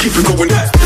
Keep it going.